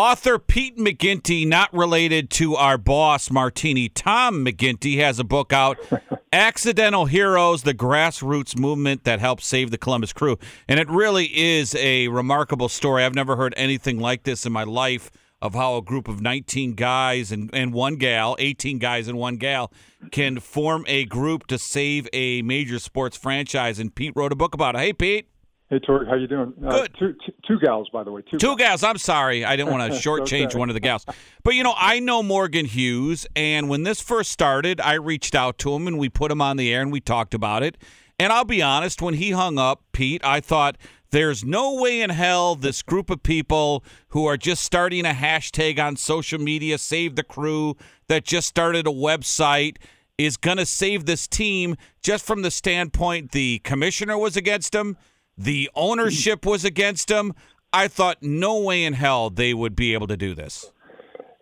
Author Pete McGinty, not related to our boss Martini, Tom McGinty, has a book out, Accidental Heroes, the grassroots movement that helped save the Columbus crew. And it really is a remarkable story. I've never heard anything like this in my life of how a group of 19 guys and, and one gal, 18 guys and one gal, can form a group to save a major sports franchise. And Pete wrote a book about it. Hey, Pete. Hey, Torg, how you doing? Uh, Good. Two, two, two, gals, by the way. Two, two gals. I'm sorry. I didn't want to shortchange okay. one of the gals. But, you know, I know Morgan Hughes, and when this first started, I reached out to him, and we put him on the air, and we talked about it. And I'll be honest, when he hung up, Pete, I thought there's no way in hell this group of people who are just starting a hashtag on social media, Save the Crew, that just started a website, is going to save this team just from the standpoint the commissioner was against him the ownership was against them. I thought no way in hell they would be able to do this.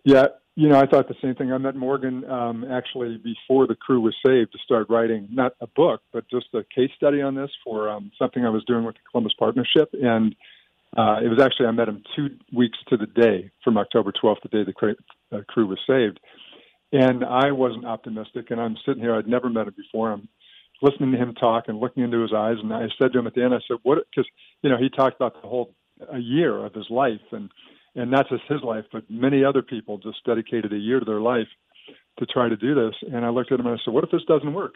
Yeah, you know, I thought the same thing. I met Morgan um, actually before the crew was saved to start writing not a book, but just a case study on this for um, something I was doing with the Columbus Partnership. And uh, it was actually I met him two weeks to the day from October 12th, the day the uh, crew was saved. And I wasn't optimistic. And I'm sitting here. I'd never met him before. I'm listening to him talk and looking into his eyes. And I said to him at the end, I said, "What?" Because you know he talked about the whole a year of his life, and and not just his life, but many other people just dedicated a year to their life to try to do this. And I looked at him and I said, "What if this doesn't work?"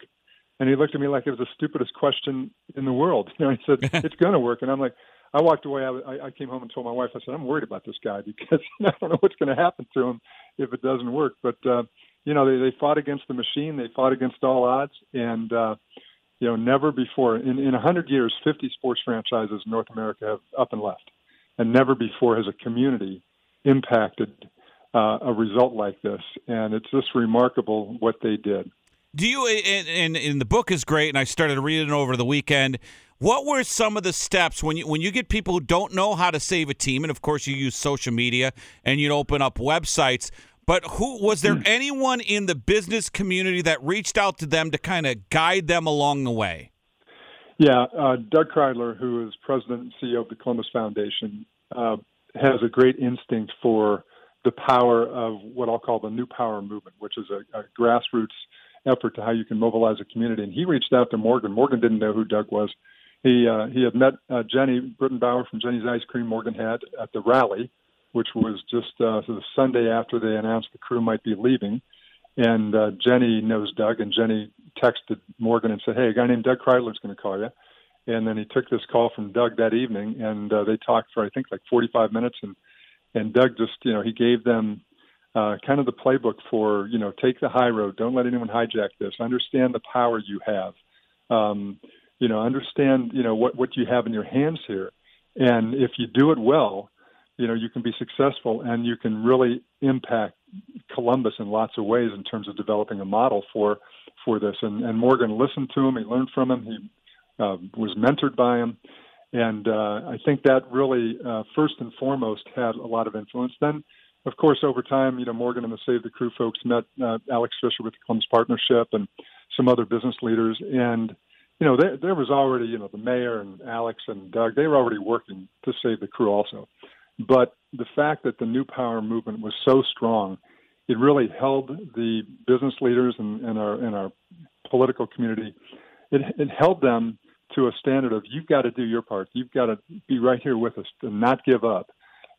And he looked at me like it was the stupidest question in the world. You know, he said, "It's going to work," and I'm like. I walked away. I, I came home and told my wife. I said, "I'm worried about this guy because I don't know what's going to happen to him if it doesn't work." But uh, you know, they, they fought against the machine. They fought against all odds, and uh, you know, never before in in 100 years, 50 sports franchises in North America have up and left, and never before has a community impacted uh, a result like this. And it's just remarkable what they did. Do you? And, and, the book is great, and I started reading it over the weekend. What were some of the steps when you when you get people who don't know how to save a team, and of course you use social media and you open up websites? But who was there hmm. anyone in the business community that reached out to them to kind of guide them along the way? Yeah, uh, Doug Kridler, who is president and CEO of the Columbus Foundation, uh, has a great instinct for the power of what I'll call the New Power movement, which is a, a grassroots effort to how you can mobilize a community. And he reached out to Morgan. Morgan didn't know who Doug was. He uh, he had met uh, Jeni Britton Bauer from Jeni's Ice Cream. Morgan had at the rally, which was just uh, the Sunday after they announced the crew might be leaving. And uh, Jeni knows Doug, and Jeni texted Morgan and said, "Hey, a guy named Doug Kridler is going to call you." And then he took this call from Doug that evening, and uh, they talked for I think like 45 minutes. And and Doug just you know he gave them uh, kind of the playbook for you know take the high road, don't let anyone hijack this, understand the power you have, um, you know understand you know what what you have in your hands here, and if you do it well, you know you can be successful and you can really impact Columbus in lots of ways in terms of developing a model for for this. And, and Morgan listened to him. He learned from him. He uh, was mentored by him. And uh, I think that really, uh, first and foremost, had a lot of influence. Then, of course, over time, you know, Morgan and the Save the Crew folks met uh, Alex Fischer with the Columbus Partnership and some other business leaders. And, you know, there, there was already, you know, the mayor and Alex and Doug, they were already working to save the crew also. But the fact that the New Power movement was so strong, it really held the business leaders and, and our and our political community. It, it held them to a standard of you've got to do your part. You've got to be right here with us and not give up.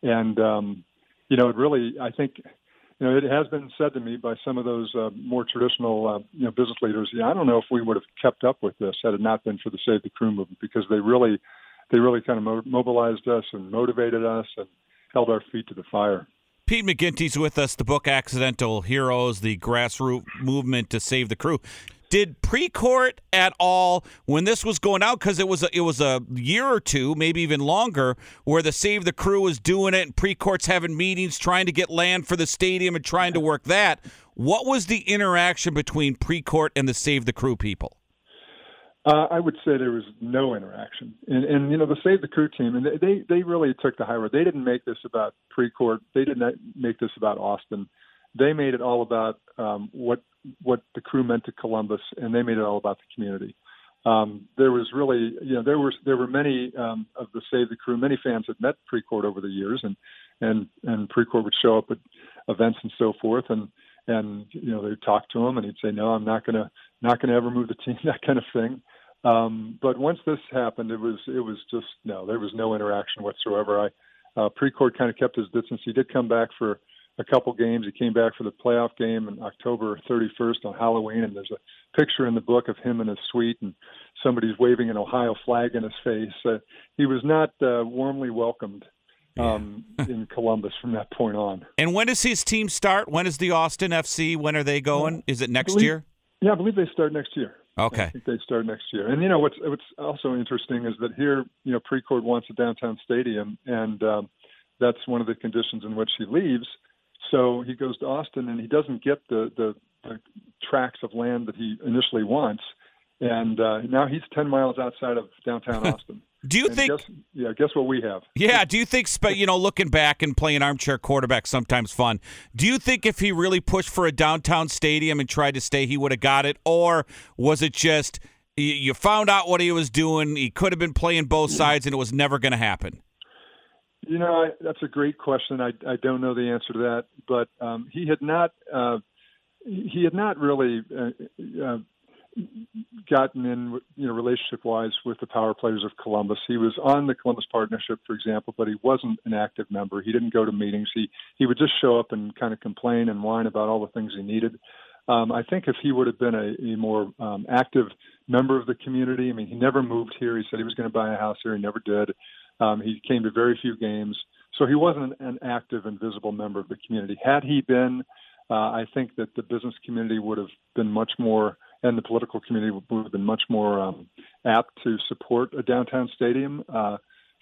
And um, you know, it really, I think, you know, it has been said to me by some of those uh, more traditional, uh, you know, business leaders. Yeah, I don't know if we would have kept up with this had it not been for the Save the Crew movement because they really they really kind of mo- mobilized us and motivated us and held our feet to the fire. Pete McGinty's with us. The book "Accidental Heroes: The Grassroots Movement to Save the Crew." Did Precourt at all when this was going out? Because it was a, it was a year or two, maybe even longer, where the Save the Crew was doing it, and Precourt's having meetings, trying to get land for the stadium and trying to work that. What was the interaction between Precourt and the Save the Crew people? Uh, I would say there was no interaction, and and you know the Save the Crew team, and they they really took the high road. They didn't make this about Precourt. They didn't make this about Austin. They made it all about um, what what the crew meant to Columbus, and they made it all about the community. Um, there was really, you know, there was there were many um, of the Save the Crew. Many fans had met Precourt over the years, and and and Precourt would show up at events and so forth, and and you know they'd talk to him, and he'd say, "No, I'm not gonna not gonna ever move the team," that kind of thing. Um, but once this happened, it was it was just no, there was no interaction whatsoever. I uh, Precourt kind of kept his distance. He did come back for a couple games. He came back for the playoff game on October 31st on Halloween, and there's a picture in the book of him in his suite, and somebody's waving an Ohio flag in his face. Uh, he was not uh, warmly welcomed um, in Columbus from that point on. And when does his team start? When is the Austin FC? When are they going? Is it next believe, year? Yeah, I believe they start next year. Okay. I think they start next year. And you know what's what's also interesting is that here, you know, Precourt wants a downtown stadium, and um, that's one of the conditions in which he leaves. So he goes to Austin, and he doesn't get the the, the tracts of land that he initially wants, and uh, now he's ten miles outside of downtown Austin. Do you And think? Guess, yeah, guess what we have? Yeah. Do you think? You know, looking back and playing armchair quarterback sometimes fun. Do you think if he really pushed for a downtown stadium and tried to stay, he would have got it, or was it just you found out what he was doing? He could have been playing both sides, and it was never going to happen. You know, I, that's a great question. I, I don't know the answer to that, but um, he had not uh, he had not really uh, uh, gotten in, you know, relationship wise with the power players of Columbus. He was on the Columbus Partnership, for example, but he wasn't an active member. He didn't go to meetings. He he would just show up and kind of complain and whine about all the things he needed. Um, I think if he would have been a, a more um, active member of the community, I mean, he never moved here. He said he was going to buy a house here. He never did. Um, he came to very few games, so he wasn't an active and visible member of the community. Had he been, uh, I think that the business community would have been much more, and the political community would have been much more um, apt to support a downtown stadium uh,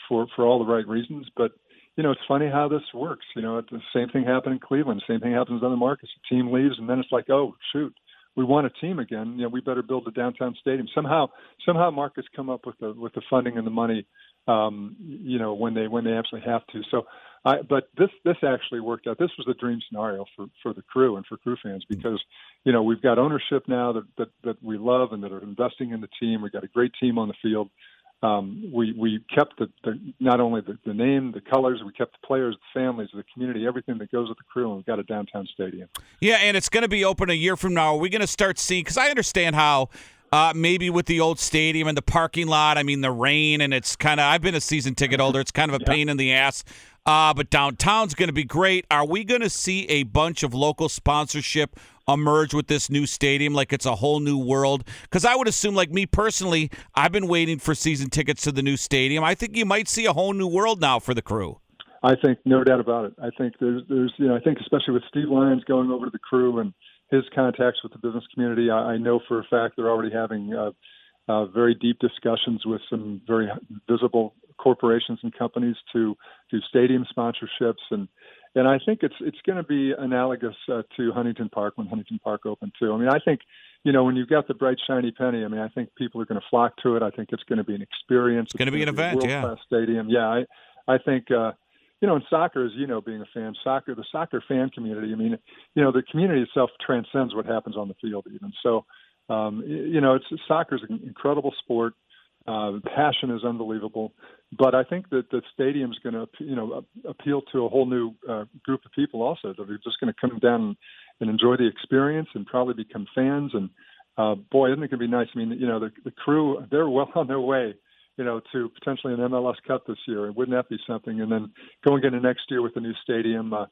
for for all the right reasons. But you know, it's funny how this works. You know, the same thing happened in Cleveland. Same thing happens in other markets. The team leaves, and then it's like, oh shoot, we want a team again. You know, we better build a downtown stadium. Somehow, somehow markets come up with the with the funding and the money. Um, you know, when they when they actually have to. So, I but this this actually worked out. This was the dream scenario for for the crew and for crew fans because you know we've got ownership now that that that we love and that are investing in the team. We've got a great team on the field um, we we kept the, the not only the, the name, the colors, we kept the players, the families, the community, everything that goes with the crew, and we've got a downtown stadium. Yeah, and it's going to be open a year from now. Are we going to start seeing? Because I understand how. Uh, maybe with the old stadium and the parking lot, I mean the rain, and it's kind of. I've been a season ticket holder. It's kind of a pain in the ass. Uh, but downtown's going to be great. Are we going to see a bunch of local sponsorship emerge with this new stadium like it's a whole new world? Because I would assume, like me personally, I've been waiting for season tickets to the new stadium. I think you might see a whole new world now for the crew. I think no doubt about it. I think there's there's you know I think especially with Steve Lyons going over to the crew and his contacts with the business community, I, I know for a fact they're already having uh, uh, very deep discussions with some very visible corporations and companies to do stadium sponsorships and and I think it's it's going to be analogous uh, to Huntington Park when Huntington Park opened too. I mean, I think you know when you've got the bright shiny penny, I mean, I think people are going to flock to it. I think it's going to be an experience. It's going to be an event, yeah. Stadium, yeah. I I think. uh you know, in soccer, as you know, being a fan, soccer, the soccer fan community. I mean, you know, the community itself transcends what happens on the field, even. So, um, you know, it's soccer is an incredible sport. Uh, passion is unbelievable, but I think that the stadium's going to, you know, appeal to a whole new uh, group of people also that are just going to come down and enjoy the experience and probably become fans. And uh, boy, isn't it going to be nice? I mean, you know, the, the crew they're well on their way you know, to potentially an MLS Cup this year. Wouldn't that be something? And then going into next year with the new stadium, uh,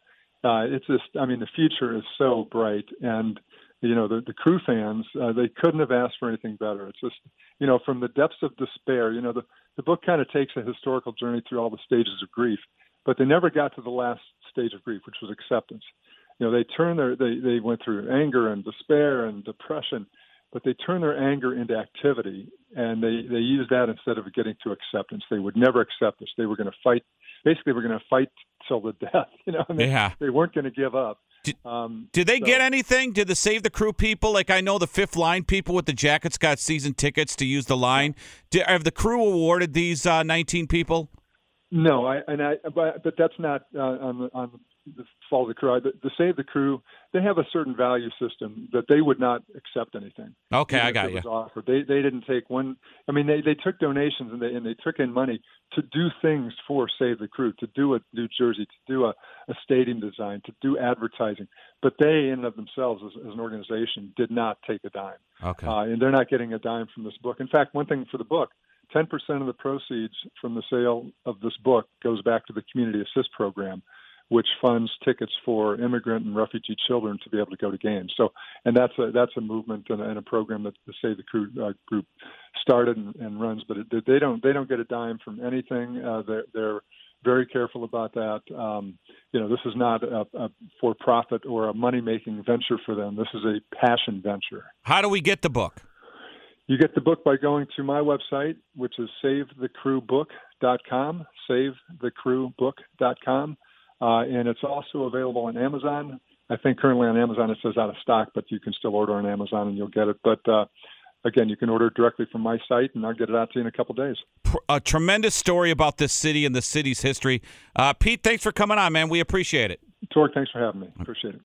uh, it's just, I mean, the future is so bright, and you know, the the crew fans, uh, they couldn't have asked for anything better. It's just, you know, from the depths of despair. You know, the the book kind of takes a historical journey through all the stages of grief, but they never got to the last stage of grief, which was acceptance. You know, they turned their they they went through anger and despair and depression but they turned their anger into activity and they they use that instead of getting to acceptance they would never accept this they were going to fight basically we're going to fight till the death you know and they, Yeah. they weren't going to give up Did- um, Did they so- get anything? Did the Save the Crew people, like I know the fifth line people with the jackets got season tickets to use the line. Did, have the crew awarded these uh, 19 people? no i and i but but that's not uh, on the follow the crew. The, the Save the Crew, they have a certain value system that they would not accept anything. Okay, I got you. Offered. They they didn't take one. I mean, they they took donations and they and they took in money to do things for Save the Crew, to do a New Jersey, to do a, a stadium design, to do advertising. But they, in and of themselves, as, as an organization, did not take a dime. Okay. Uh, and they're not getting a dime from this book. In fact, one thing for the book 10% of the proceeds from the sale of this book goes back to the Community Assist Program, which funds tickets for immigrant and refugee children to be able to go to games. So, and that's a that's a movement and a, and a program that the Save the Crew uh, group started and, and runs. But it, they don't they don't get a dime from anything. Uh, they're, they're very careful about that. Um, you know, this is not a, a for-profit or a money-making venture for them. This is a passion venture. How do we get the book? You get the book by going to my website, which is savethecrewbook.com, savethecrewbook.com, uh, and it's also available on Amazon. I think currently on Amazon it says out of stock, but you can still order on Amazon and you'll get it. But uh, again, you can order it directly from my site, and I'll get it out to you in a couple days. A tremendous story about this city and the city's history. Uh, Pete, thanks for coming on, man. We appreciate it. Torg, thanks for having me. Appreciate it.